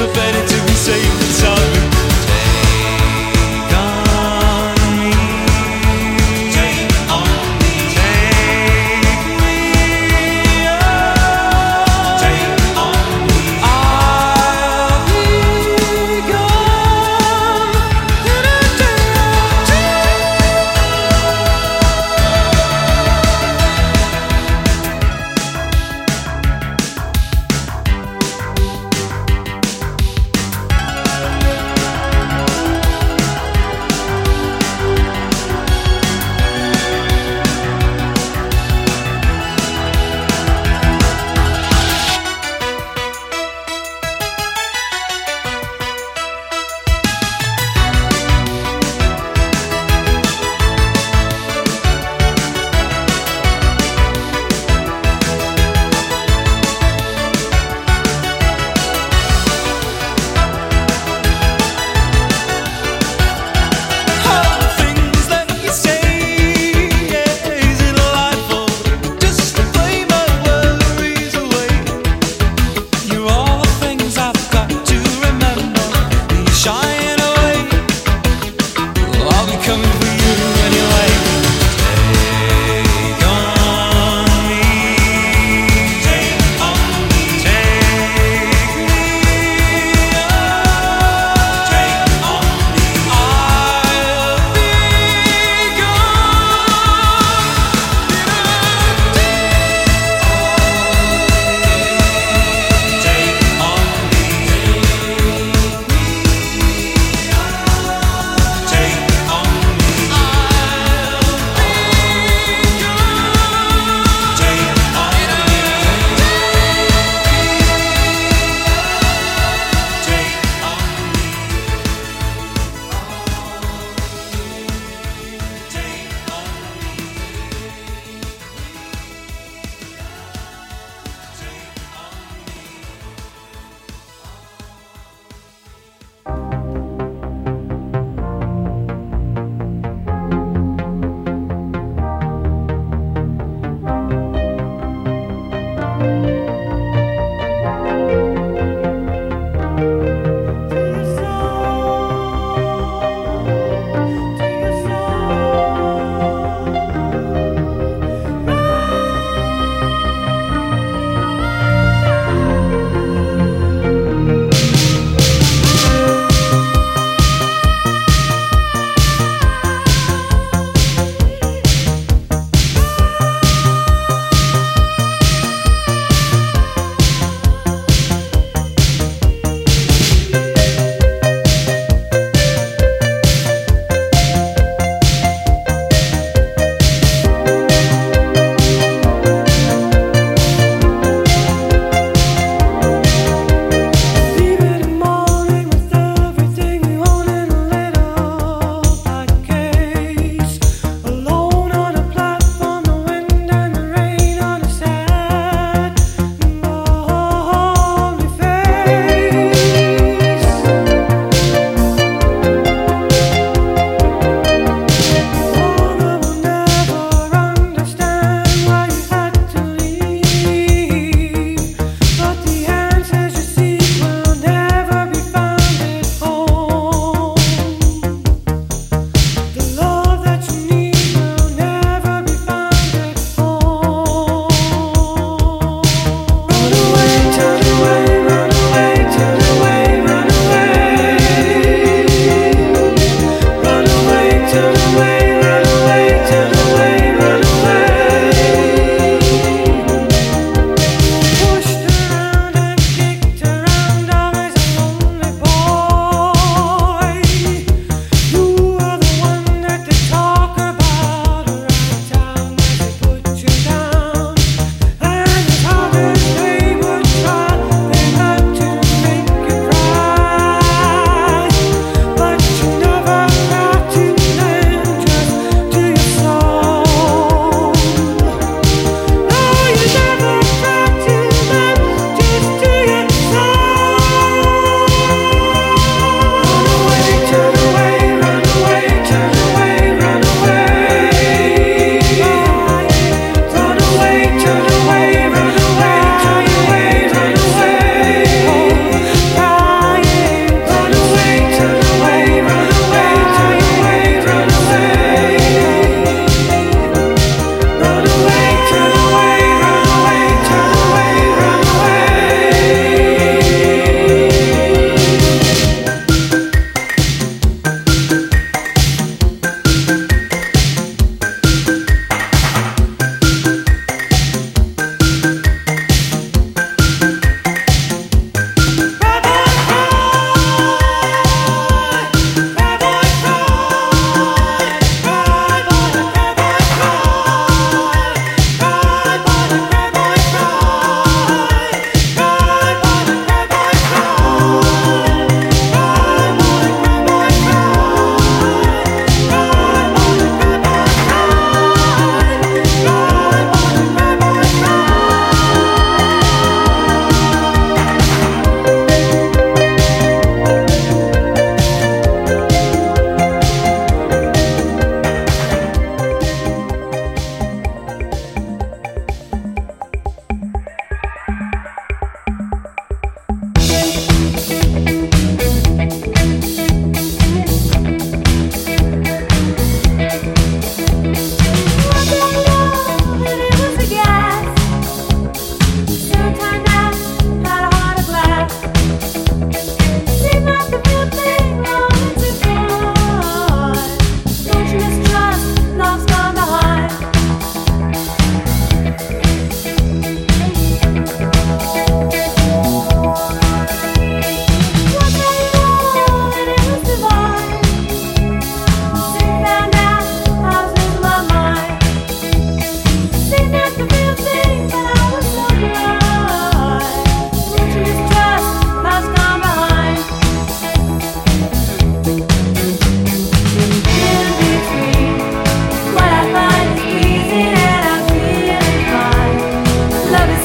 The fade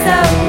so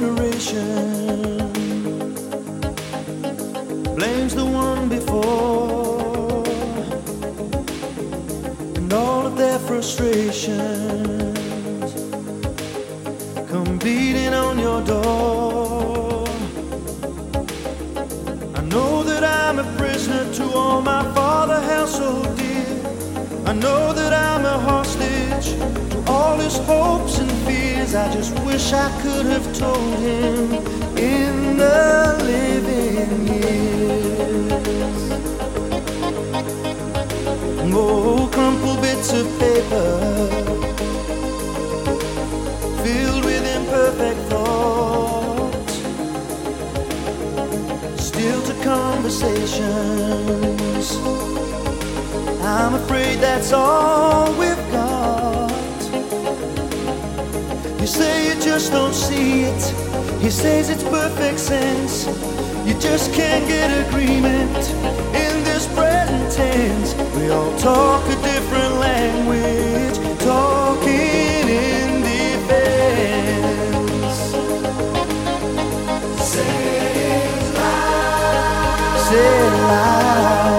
generation blames the one before and all of their frustrations come beating on your door. I know that I'm a prisoner to all my father held so dear. I know that I'm a hostage to all his hopes and things I just wish I could have told him in the living years. Oh, crumpled bits of paper filled with imperfect thoughts, still to conversations. I'm afraid that's all we've got. say you just don't see it. He says it's perfect sense. You just can't get agreement in this present tense. We all talk a different language, talking in defense. Say it loud. Say it loud.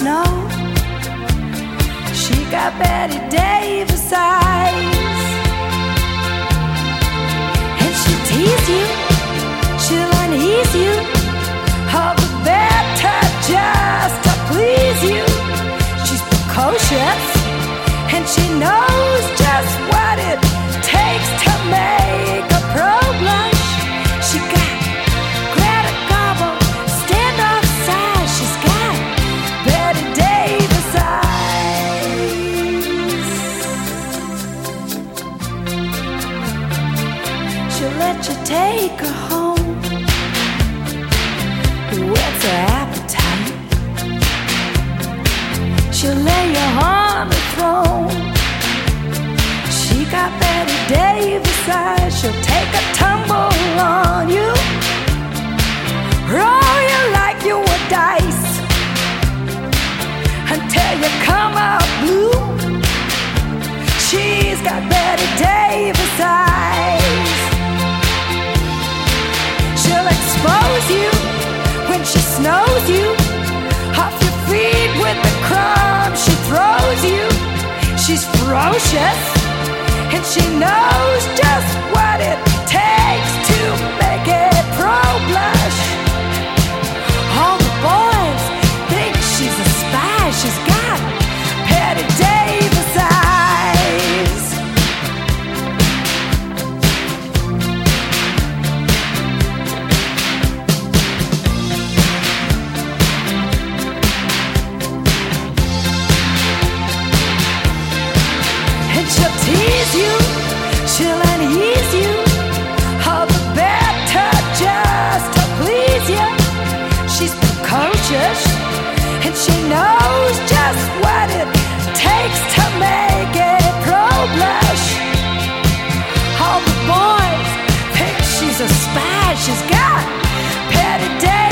Snow. She got Bette Davis eyes. And she'll tease you, she'll unease you. All the better just to please you. She's precocious, and she knows just what it takes to make a pro throne. She got Bette Davis eyes. She'll take a tumble on you. Roll you like you were dice until you come out blue. She's got Bette Davis eyes. She'll expose you when she snows you off your feet with the crumbs she throws you. She's ferocious and she knows just what it takes to make it pro blush. All the boys think she's a spy. She's got she knows just what it takes to make it pro blush. All the boys think she's a spy. She's got Bette Davis